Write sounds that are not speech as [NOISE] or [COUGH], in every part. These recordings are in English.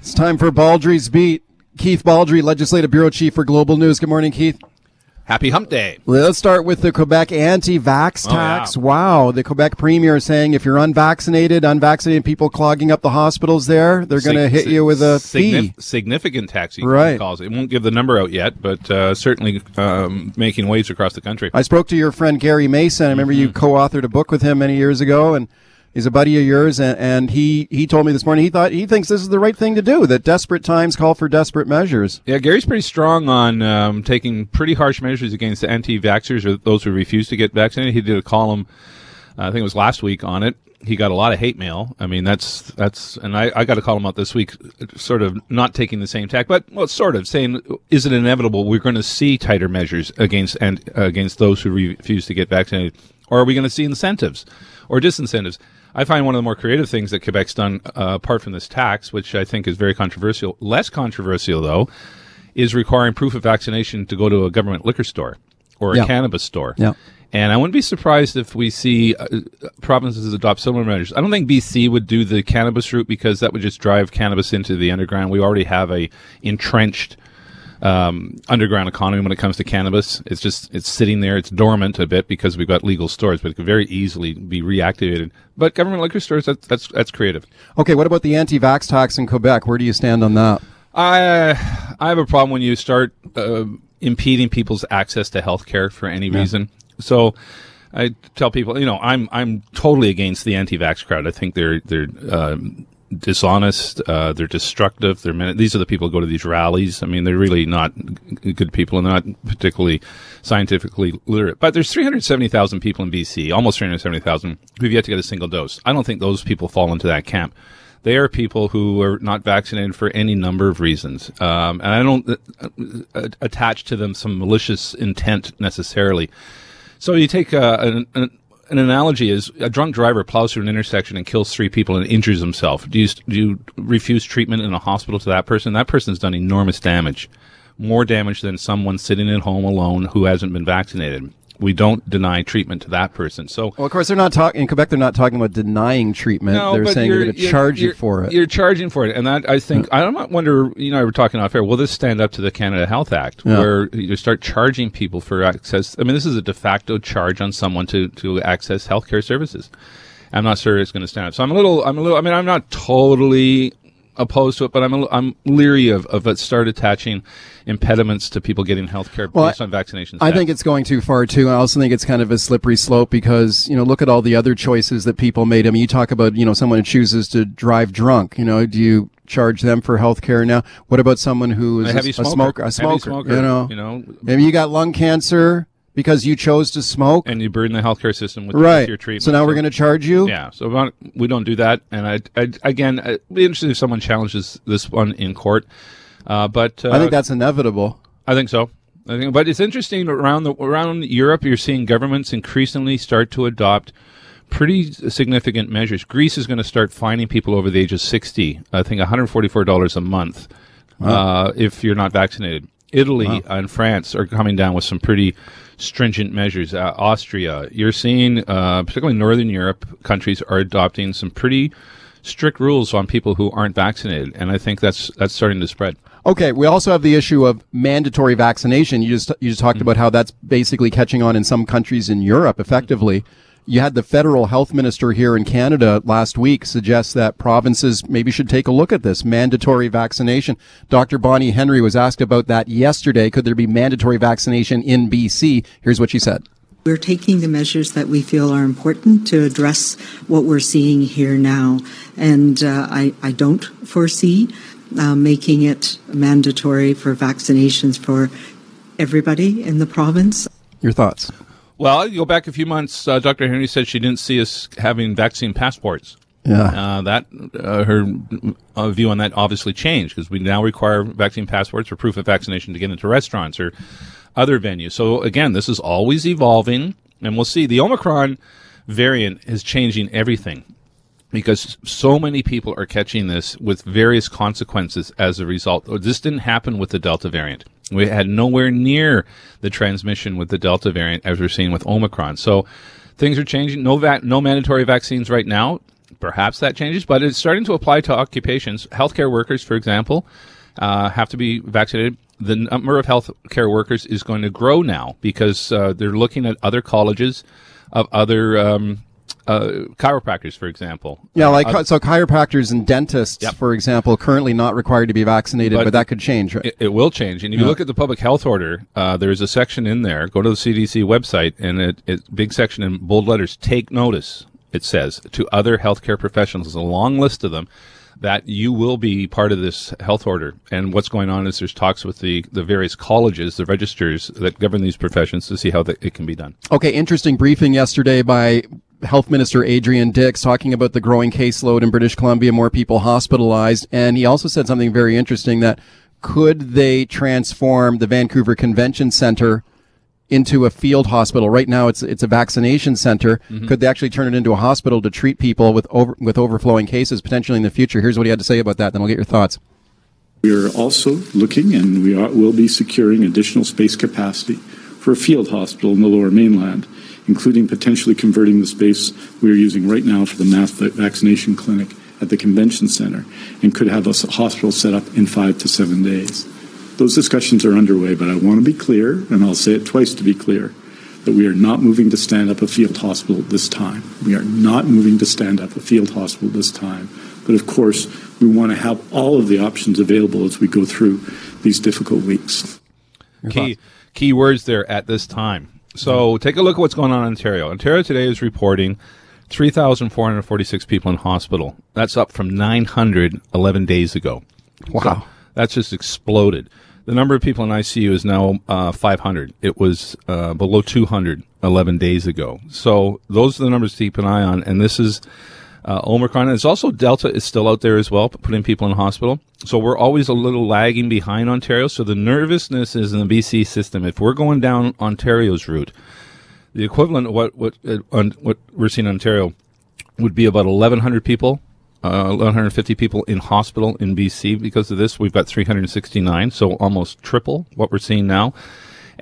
It's time for Baldrey's Beat. Keith Baldrey, Legislative Bureau Chief for Global News. Good morning, Keith. Happy Hump Day. Let's start with the Quebec anti-vax Oh, tax. yeah. Wow, the Quebec premier is saying if you're unvaccinated, unvaccinated people clogging up the hospitals there, they're going to Sig- hit you with a signif- fee. Significant tax, Right. calls it. Won't give the number out yet, but uh, certainly um, making waves across the country. I spoke to your friend Gary Mason. I remember you Mm-hmm. co-authored a book with him many years ago, and he's a buddy of yours. And, and he he told me this morning he thought he thinks this is the right thing to do. That desperate times call for desperate measures. Yeah, Gary's pretty strong on um, taking pretty harsh measures against the anti-vaxxers or those who refuse to get vaccinated. He did a column, uh, I think it was last week, on it. He got a lot of hate mail. I mean, that's that's, and I, I got a column out this week, sort of not taking the same tack, but well, sort of saying, is it inevitable we're going to see tighter measures against and uh, against those who refuse to get vaccinated, or are we going to see incentives or disincentives? I find one of the more creative things that Quebec's done, uh, apart from this tax, which I think is very controversial, less controversial though, is requiring proof of vaccination to go to a government liquor store or a Yeah. cannabis store. Yeah. And I wouldn't be surprised if we see uh, provinces adopt similar measures. I don't think BC would do the cannabis route because that would just drive cannabis into the underground. We already have a entrenched um, underground economy when it comes to cannabis. It's just it's sitting there. It's dormant a bit because we've got legal stores, but it could very easily be reactivated. But government liquor stores, that's that's, that's creative. Okay, what about the anti-vax tax in Quebec? Where do you stand on that? I I have a problem when you start uh, impeding people's access to health care for any reason. So I tell people, you know, I'm I'm totally against the anti-vax crowd. I think they're they're um, dishonest. Uh, they're destructive. They're men- these are the people who go to these rallies. I mean, they're really not g- good people, and they're not particularly scientifically literate. But there's 370,000 people in BC, almost 370,000, who've yet to get a single dose. I don't think those people fall into that camp. They are people who are not vaccinated for any number of reasons, um, and I don't uh, uh, attach to them some malicious intent necessarily. So you take uh, an, an, an analogy is a drunk driver plows through an intersection and kills three people and injures himself. Do you do you refuse treatment in a hospital to that person? That person's done enormous damage, more damage than someone sitting at home alone who hasn't been vaccinated. We don't deny treatment to that person. So Well, of course, they're not talking in Quebec. They're not talking about denying treatment. they're saying they're you're- going to charge you for it. You're charging for it, and that I think I don't wonder. You know, I were talking off air. Will this stand up to the Canada Health Act, Yeah. where you start charging people for access? I mean, this is a de facto charge on someone to to access healthcare services. I'm not sure it's going to stand up. So I'm a little. I'm a little. I mean, I'm not totally opposed to it, but I'm a, I'm leery of of it start attaching impediments to people getting healthcare Well, based on vaccinations. I think it's going too far too. I also think it's kind of a slippery slope because you know look at all the other choices that people made. I mean, you talk about you know someone who chooses to drive drunk. You know, do you charge them for health care now? What about someone who is a a, smoker, smoker, a smoker? smoker, You know, you know, maybe you got lung cancer because you chose to smoke. and you burden the healthcare system with, with right. your treatment. So now we're going to charge you. Yeah, so we don't- we don't do that, and I, I again, I'd be interesting if someone challenges this one in court. Uh, but uh, I think that's inevitable. I think so. I think, but it's interesting around the around Europe. You're seeing governments increasingly start to adopt pretty significant measures. Greece is going to start fining people over the age of 60. I think 144 dollars a month uh, if you're not vaccinated. Italy and France are coming down with some pretty stringent measures. Uh, Austria, you're seeing, uh, particularly Northern Europe countries, are adopting some pretty strict rules on people who aren't vaccinated, and I think that's that's starting to spread. Okay, we also have the issue of mandatory vaccination. You just you just talked about how that's basically catching on in some countries in Europe effectively. You had the federal health minister here in Canada last week suggest that provinces maybe should take a look at this mandatory vaccination. Dr. Bonnie Henry was asked about that yesterday. Could there be mandatory vaccination in BC? Here's what she said. We're taking the measures that we feel are important to address what we're seeing here now. And uh, I, I don't foresee uh, making it mandatory for vaccinations for everybody in the province. Your thoughts? Well, you go back a few months. Uh, Dr. Henry said she didn't see us having vaccine passports. Yeah. Uh, that uh, her uh, view on that obviously changed because we now require vaccine passports or proof of vaccination to get into restaurants or other venues. So again, this is always evolving, and we'll see. The Omicron variant is changing everything because so many people are catching this with various consequences as a result. This didn't happen with the Delta variant. We had nowhere near the transmission with the Delta variant as we're seeing with Omicron. So things are changing. No no mandatory vaccines right now. perhaps that changes, but it's starting to apply to occupations. Healthcare workers, for example, uh, have to be vaccinated. The number of healthcare workers is going to grow now because uh, they're looking at other colleges of other um, uh, chiropractors, for example. Yeah, like Uh, so chiropractors and dentists, Yep. for example, currently not required to be vaccinated, but, But- that could change. Right? It, it will change. And if you look at the public health order, uh, there's a section in there. Go to the CDC website, and it, it big section in bold letters. Take notice. It says to other healthcare professionals, a long list of them, that you will be part of this health order. And what's going on is there's talks with the the various colleges, the registers that govern these professions, to see how that it can be done. Okay, interesting briefing yesterday by Health Minister Adrian Dix talking about the growing caseload in British Columbia, more people hospitalized. And he also said something very interesting that could they transform the Vancouver Convention Center into a field hospital? Right now it's, it's a vaccination center. Mm-hmm. Could they actually turn it into a hospital to treat people with over, with overflowing cases potentially in the future? Here's what he had to say about that. Then I'll get your thoughts. We are also looking, and we are, will be securing additional space capacity for a field hospital in the Lower Mainland, including potentially converting the space we are using right now for the mass vaccination clinic at the convention center, and could have a hospital set up in five to seven days. Those discussions are underway, but I want to be clear, and I'll say it twice to be clear, that we are not moving to stand up a field hospital this time. We are not moving to stand up a field hospital this time. But of course, we want to have all of the options available as we go through these difficult weeks. key key words there at this time. So take a look at what's going on in Ontario. Ontario today is reporting 3,446 people in hospital. That's up from 911 days ago. Wow. So that's just exploded. The number of people in ICU is now uh, 500. It was uh, below 200 11 days ago. So those are the numbers to keep an eye on. And this is uh, Omicron. It's also Delta is still out there as well, putting people in hospital. So we're always a little lagging behind Ontario. So the nervousness is in the BC system. If we're going down Ontario's route, the equivalent of what what uh, on, what we're seeing in Ontario would be about 1,100 people, uh, 1,150 people in hospital in BC because of this. We've got 369, so almost triple what we're seeing now,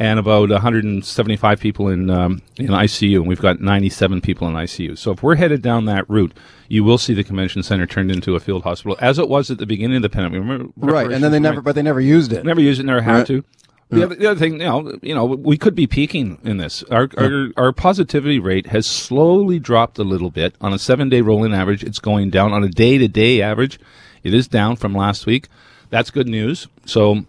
and about 175 people in um, in ICU, and we've got 97 people in ICU. So if we're headed down that route, you will see the convention center turned into a field hospital, as it was at the beginning of the pandemic. Right. And then they never, but they never used it. never used it, never had Right. to. The, other, the other thing, you know, you know, we could be peaking in this. Our, our our positivity rate has slowly dropped a little bit on a seven day rolling average. It's going down on a day to day average. It is down from last week. That's good news. So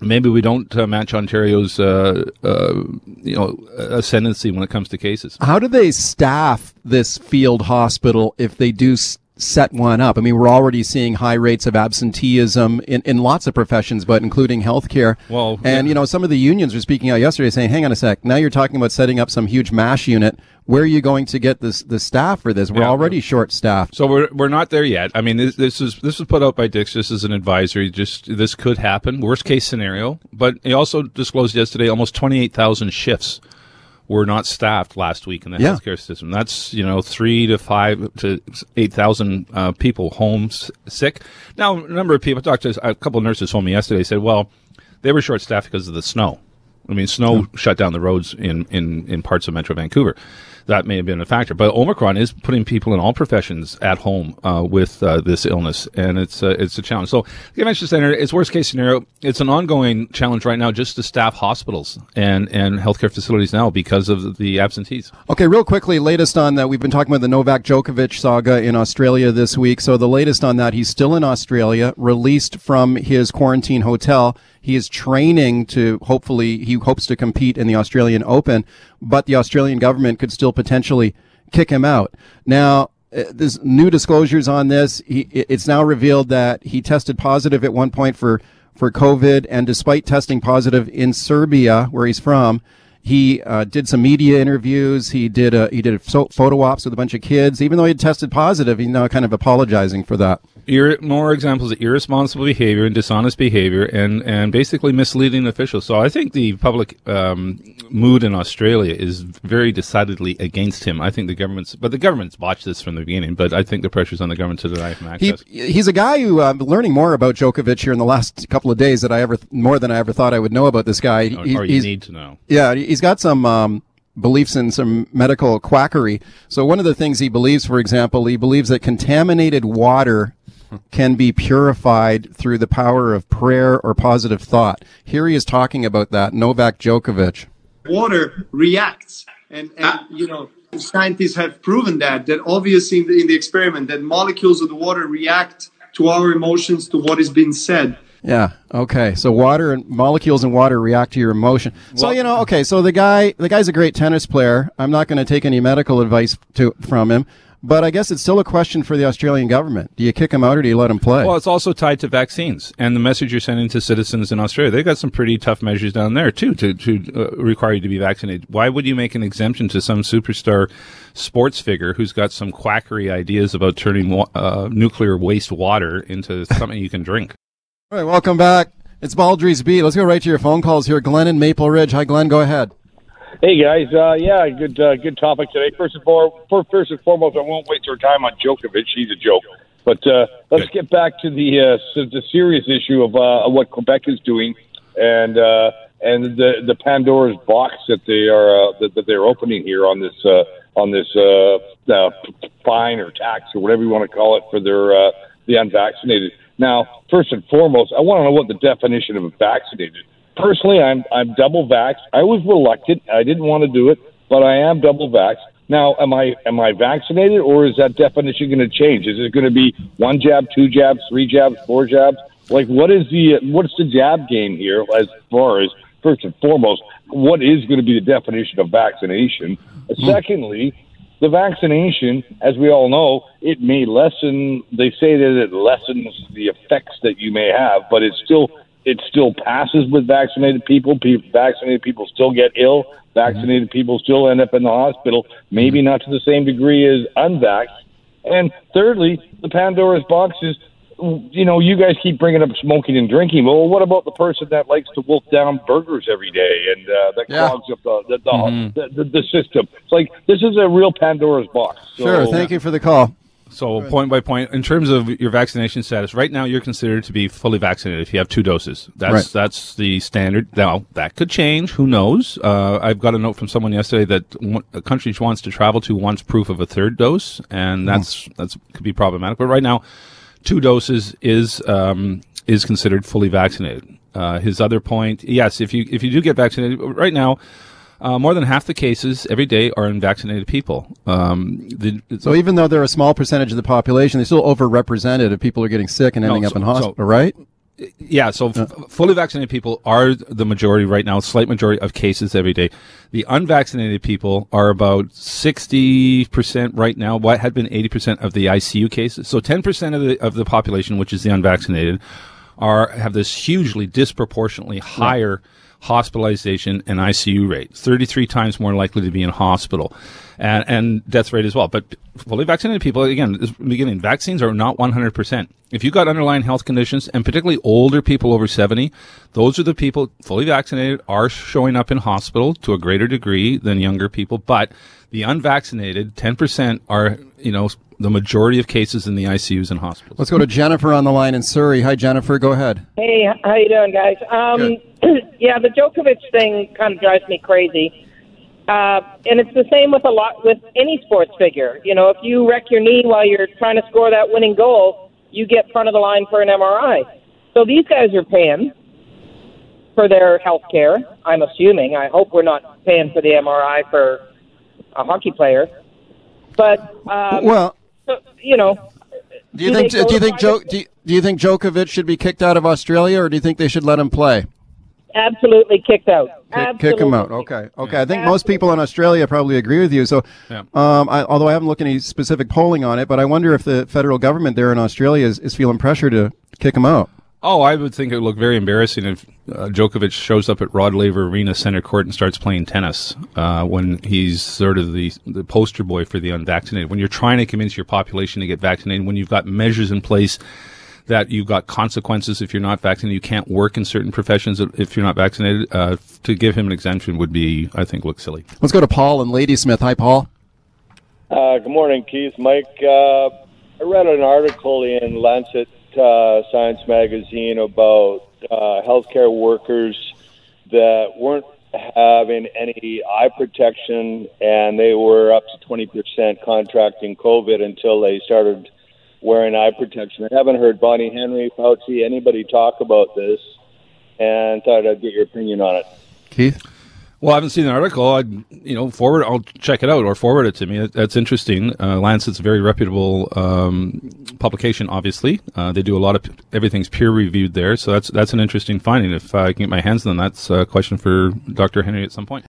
maybe we don't uh, match Ontario's, uh, uh, you know, ascendancy when it comes to cases. How do they staff this field hospital if they do s- set one up? I mean, we're already seeing high rates of absenteeism in, in lots of professions, but including healthcare. Well, and yeah. you know, some of the unions were speaking out yesterday saying, "Hang on a sec, now you're talking about setting up some huge mash unit. Where are you going to get this the staff for this? We're Yeah. already short staffed." So we're we're not there yet. I mean, this, this is this was put out by Dix just as an advisory. Just this could happen, worst case scenario. But he also disclosed yesterday almost twenty eight thousand shifts were not staffed last week in the Yeah. healthcare system. That's you know three to five to eight thousand uh, people home sick. Now, a number of people. I talked to a couple of nurses home yesterday. Said, well, they were short staffed because of the snow. I mean, snow shut down the roads in, in, in parts of Metro Vancouver. That may have been a factor, but Omicron is putting people in all professions at home uh, with uh, this illness, and it's uh, it's a challenge. So, the convention center is worst case scenario. It's an ongoing challenge right now, just to staff hospitals and and healthcare facilities now because of the absentees. Okay, real quickly, latest on that. We've been talking about the Novak Djokovic saga in Australia this week. So the latest on that, he's still in Australia, released from his quarantine hotel. He is training to hopefully, he hopes to compete in the Australian Open, but the Australian government could still potentially kick him out. Now, uh, there's new disclosures on this. He, it's now revealed that he tested positive at one point for, for COVID, and despite testing positive in Serbia, where he's from, he uh, did some media interviews. He did a, he did photo ops with a bunch of kids. Even though he had tested positive, he's now kind of apologizing for that. Ir- more examples of irresponsible behavior and dishonest behavior and, and basically misleading officials. So I think the public um, mood in Australia is very decidedly against him. I think the government's, but the government's botched this from the beginning, but I think the pressure's on the government to deny him He, access. he's a guy who I'm learning more about Djokovic here in the last couple of days that I ever more than I ever thought I would know about this guy. or, He- or you he's- need to know. Yeah, he's got some um, beliefs in some medical quackery. So one of the things he believes, for example, he believes that contaminated water can be purified through the power of prayer or positive thought. Here he is talking about that. Novak Djokovic. Water reacts, and, and you know scientists have proven that. That obviously in the, in the experiment, that molecules of the water react to our emotions, to what is being said. Yeah. Okay. So water and molecules in water react to your emotion. So you know. Okay. So the guy, the guy's a great tennis player. I'm not going to take any medical advice to from him. But I guess it's still a question for the Australian government. Do you kick him out or do you let him play? Well, it's also tied to vaccines and the message you're sending to citizens in Australia. They've got some pretty tough measures down there too to to uh, require you to be vaccinated. Why would you make an exemption to some superstar sports figure who's got some quackery ideas about turning uh, nuclear waste water into something you can drink? All right, welcome back. It's Baldrey's Beat. Let's go right to your phone calls here. Glenn in Maple Ridge. Hi, Glenn. Go ahead. Hey guys, uh, yeah, good uh, good topic today. First of all, first and foremost, I won't waste our time on Djokovic. He's a joke. But uh, let's get back to the uh, the serious issue of uh, what Quebec is doing and uh, and the the Pandora's box that they are uh, that, that they're opening here on this uh, on this uh, uh, fine or tax or whatever you want to call it for their uh, the unvaccinated. Now, first and foremost, I want to know what the definition of a vaccinated personally, I'm I'm double vaxxed. I was reluctant. I didn't want to do it, but I am double vaxxed. Now, am I am I vaccinated, or is that definition going to change? Is it going to be one jab, two jabs, three jabs, four jabs? Like, what is the what's the jab game here? As far as first and foremost, what is going to be the definition of vaccination? Mm. Secondly, the vaccination, as we all know, it may lessen. They say that it lessens the effects that you may have, but it still it still passes with vaccinated people. people vaccinated people still get ill. Vaccinated people still end up in the hospital, maybe not to the same degree as unvaxxed. And thirdly, the Pandora's box is, you know, you guys keep bringing up smoking and drinking. Well, what about the person that likes to wolf down burgers every day and uh, that yeah. clogs up the the, the, mm-hmm. the, the, the system? It's like this is a real Pandora's box. So, sure. Thank you for the call. So point by point, in terms of your vaccination status, right now you're considered to be fully vaccinated if you have two doses. That's right. that's the standard. Now that could change. Who knows? Uh, I've got a note from someone yesterday that a country she wants to travel to wants proof of a third dose, and hmm. that's mm. that's could be problematic. But right now, two doses is um, is considered fully vaccinated. Uh, his other point, yes, if you if you do get vaccinated right now uh, more than half the cases every day are in vaccinated people. Um, the, so even though they're a small percentage of the population, they're still overrepresented if people are getting sick and ending no, so, up in hospital, so, right? Yeah, so uh. f- fully vaccinated people are the majority right now, slight majority of cases every day. The unvaccinated people are about 60% right now, what had been 80% of the ICU cases. So 10% of the, of the population, which is the unvaccinated, are, have this hugely disproportionately higher yeah hospitalization and ICU rate, 33 times more likely to be in hospital, and, and death rate as well. But fully vaccinated people, again, beginning, vaccines are not 100%. If you've got underlying health conditions, and particularly older people over 70, those are the people fully vaccinated are showing up in hospital to a greater degree than younger people. But the unvaccinated, 10% are, you know, the majority of cases in the ICUs and hospitals. Let's go to Jennifer on the line in Surrey. Hi, Jennifer. Go ahead. Hey, how you doing, guys? Um, [CLEARS THROAT] yeah, the Djokovic thing kind of drives me crazy. Uh, and it's the same with a lot with any sports figure. You know, if you wreck your knee while you're trying to score that winning goal, you get front of the line for an MRI. So these guys are paying for their health care. I'm assuming. I hope we're not paying for the MRI for a hockey player. But um, well, so, you know, do you do think do you think jo- do you, do you think Djokovic should be kicked out of Australia, or do you think they should let him play? Absolutely kicked out. Absolutely. Kick him out. Okay. Okay. I think most people in Australia probably agree with you. So, yeah. um, I, although I haven't looked at any specific polling on it, but I wonder if the federal government there in Australia is, is feeling pressure to kick him out. Oh, I would think it would look very embarrassing if uh, Djokovic shows up at Rod Laver Arena Center Court and starts playing tennis uh, when he's sort of the the poster boy for the unvaccinated. When you're trying to convince your population to get vaccinated, when you've got measures in place that you've got consequences if you're not vaccinated, you can't work in certain professions if you're not vaccinated. Uh, to give him an exemption would be, I think, look silly. Let's go to Paul and Ladysmith. Hi, Paul. Uh, good morning, Keith. Mike, uh, I read an article in Lancet uh, Science magazine about uh, healthcare workers that weren't having any eye protection, and they were up to 20% contracting COVID until they started wearing eye protection. I haven't heard Bonnie Henry, Fauci, anybody talk about this, and thought I'd get your opinion on it. Keith? Well, I haven't seen the article. I, you know, forward. I'll check it out or forward it to me. That's interesting. Uh, Lancet's a very reputable um, publication. Obviously, uh, they do a lot of everything's peer reviewed there. So that's that's an interesting finding. If I can get my hands on that, that's a question for Dr. Henry at some point.